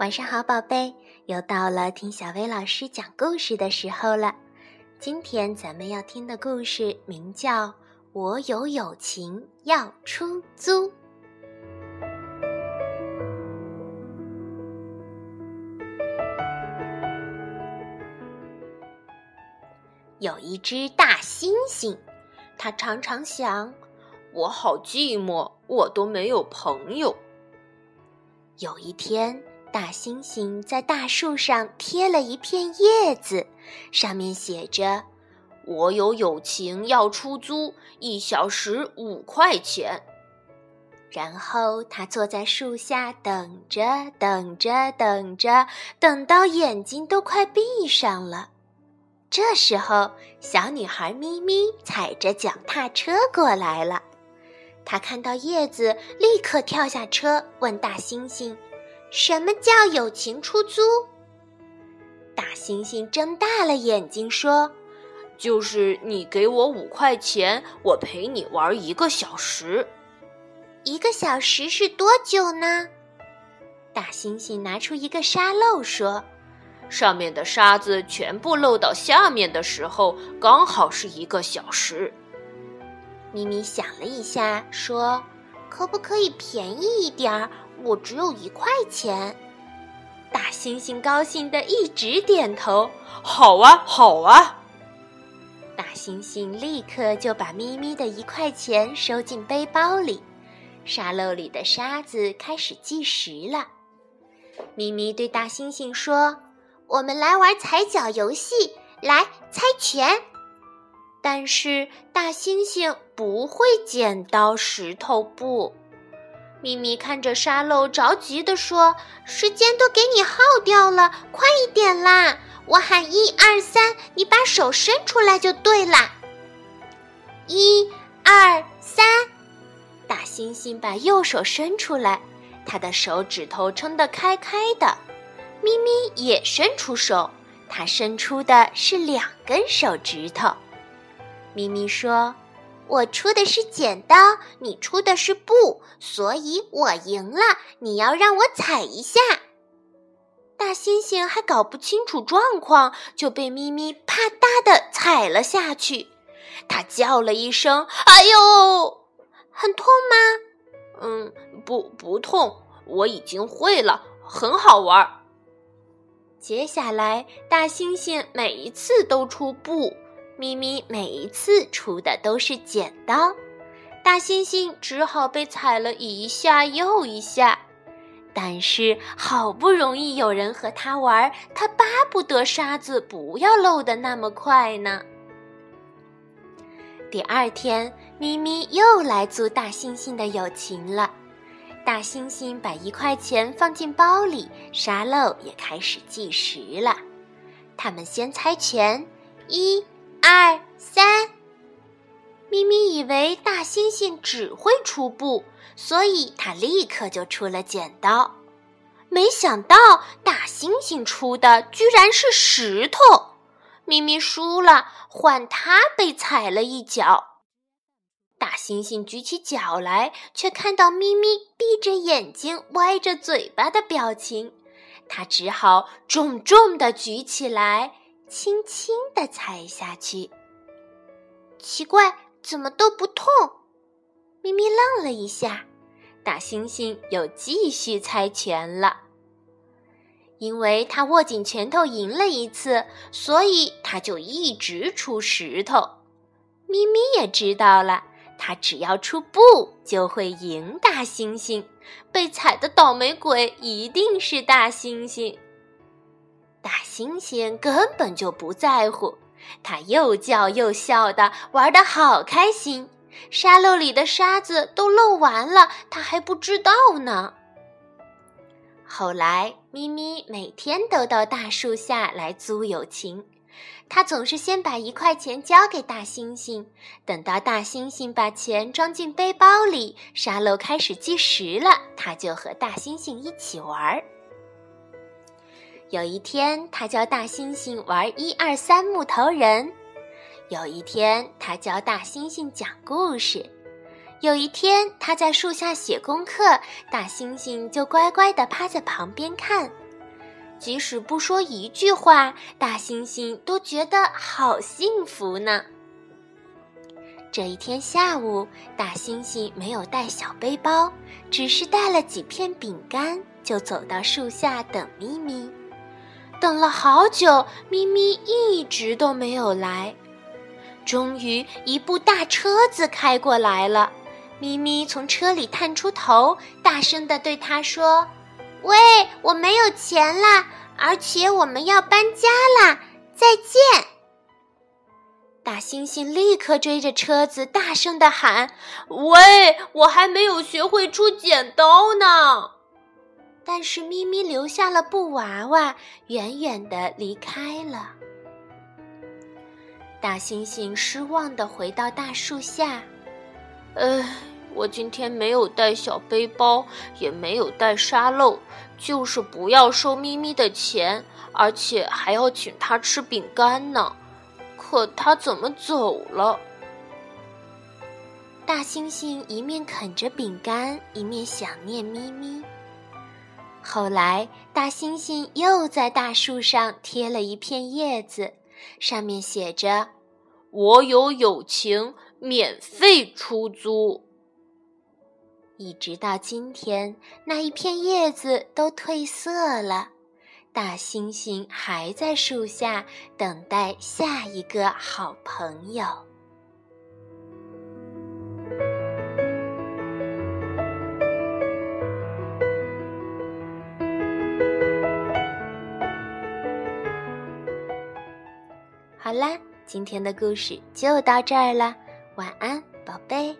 晚上好，宝贝，又到了听小薇老师讲故事的时候了。今天咱们要听的故事名叫《我有友情要出租》。有一只大猩猩，它常常想：我好寂寞，我都没有朋友。有一天。大猩猩在大树上贴了一片叶子，上面写着：“我有友情要出租，一小时五块钱。”然后他坐在树下等着，等着，等着，等到眼睛都快闭上了。这时候，小女孩咪咪踩着脚踏车过来了。她看到叶子，立刻跳下车，问大猩猩。什么叫友情出租？大猩猩睁大了眼睛说：“就是你给我五块钱，我陪你玩一个小时。一个小时是多久呢？”大猩猩拿出一个沙漏说：“上面的沙子全部漏到下面的时候，刚好是一个小时。”咪咪想了一下说：“可不可以便宜一点儿？”我只有一块钱，大猩猩高兴的一直点头。好啊，好啊！大猩猩立刻就把咪咪的一块钱收进背包里，沙漏里的沙子开始计时了。咪咪对大猩猩说：“我们来玩踩脚游戏，来猜拳。”但是大猩猩不会剪刀石头布。咪咪看着沙漏，着急地说：“时间都给你耗掉了，快一点啦！我喊一二三，你把手伸出来就对啦。”一、二、三，大猩猩把右手伸出来，他的手指头撑得开开的。咪咪也伸出手，它伸出的是两根手指头。咪咪说。我出的是剪刀，你出的是布，所以我赢了。你要让我踩一下。大猩猩还搞不清楚状况，就被咪咪啪嗒的踩了下去。他叫了一声：“哎呦，很痛吗？”“嗯，不，不痛。我已经会了，很好玩。”接下来，大猩猩每一次都出布。咪咪每一次出的都是剪刀，大猩猩只好被踩了一下又一下。但是好不容易有人和他玩，他巴不得沙子不要漏的那么快呢。第二天，咪咪又来租大猩猩的友情了。大猩猩把一块钱放进包里，沙漏也开始计时了。他们先猜拳，一。二三，咪咪以为大猩猩只会出布，所以他立刻就出了剪刀。没想到大猩猩出的居然是石头，咪咪输了，换他被踩了一脚。大猩猩举起脚来，却看到咪咪闭着眼睛、歪着嘴巴的表情，他只好重重的举起来。轻轻地踩下去，奇怪，怎么都不痛？咪咪愣了一下，大猩猩又继续猜拳了。因为他握紧拳头赢了一次，所以他就一直出石头。咪咪也知道了，他只要出布就会赢大猩猩，被踩的倒霉鬼一定是大猩猩。大猩猩根本就不在乎，它又叫又笑的，玩的好开心。沙漏里的沙子都漏完了，它还不知道呢。后来，咪咪每天都到大树下来租友情。他总是先把一块钱交给大猩猩，等到大猩猩把钱装进背包里，沙漏开始计时了，他就和大猩猩一起玩。有一天，他教大猩猩玩一二三木头人；有一天，他教大猩猩讲故事；有一天，他在树下写功课，大猩猩就乖乖地趴在旁边看。即使不说一句话，大猩猩都觉得好幸福呢。这一天下午，大猩猩没有带小背包，只是带了几片饼干，就走到树下等咪咪。等了好久，咪咪一直都没有来。终于，一部大车子开过来了。咪咪从车里探出头，大声地对他说：“喂，我没有钱啦，而且我们要搬家啦，再见！”大猩猩立刻追着车子，大声地喊：“喂，我还没有学会出剪刀呢！”但是咪咪留下了布娃娃，远远地离开了。大猩猩失望地回到大树下，唉。我今天没有带小背包，也没有带沙漏，就是不要收咪咪的钱，而且还要请他吃饼干呢。可他怎么走了？大猩猩一面啃着饼干，一面想念咪咪。后来，大猩猩又在大树上贴了一片叶子，上面写着：“我有友情，免费出租。”一直到今天，那一片叶子都褪色了，大猩猩还在树下等待下一个好朋友。啦，今天的故事就到这儿了，晚安，宝贝。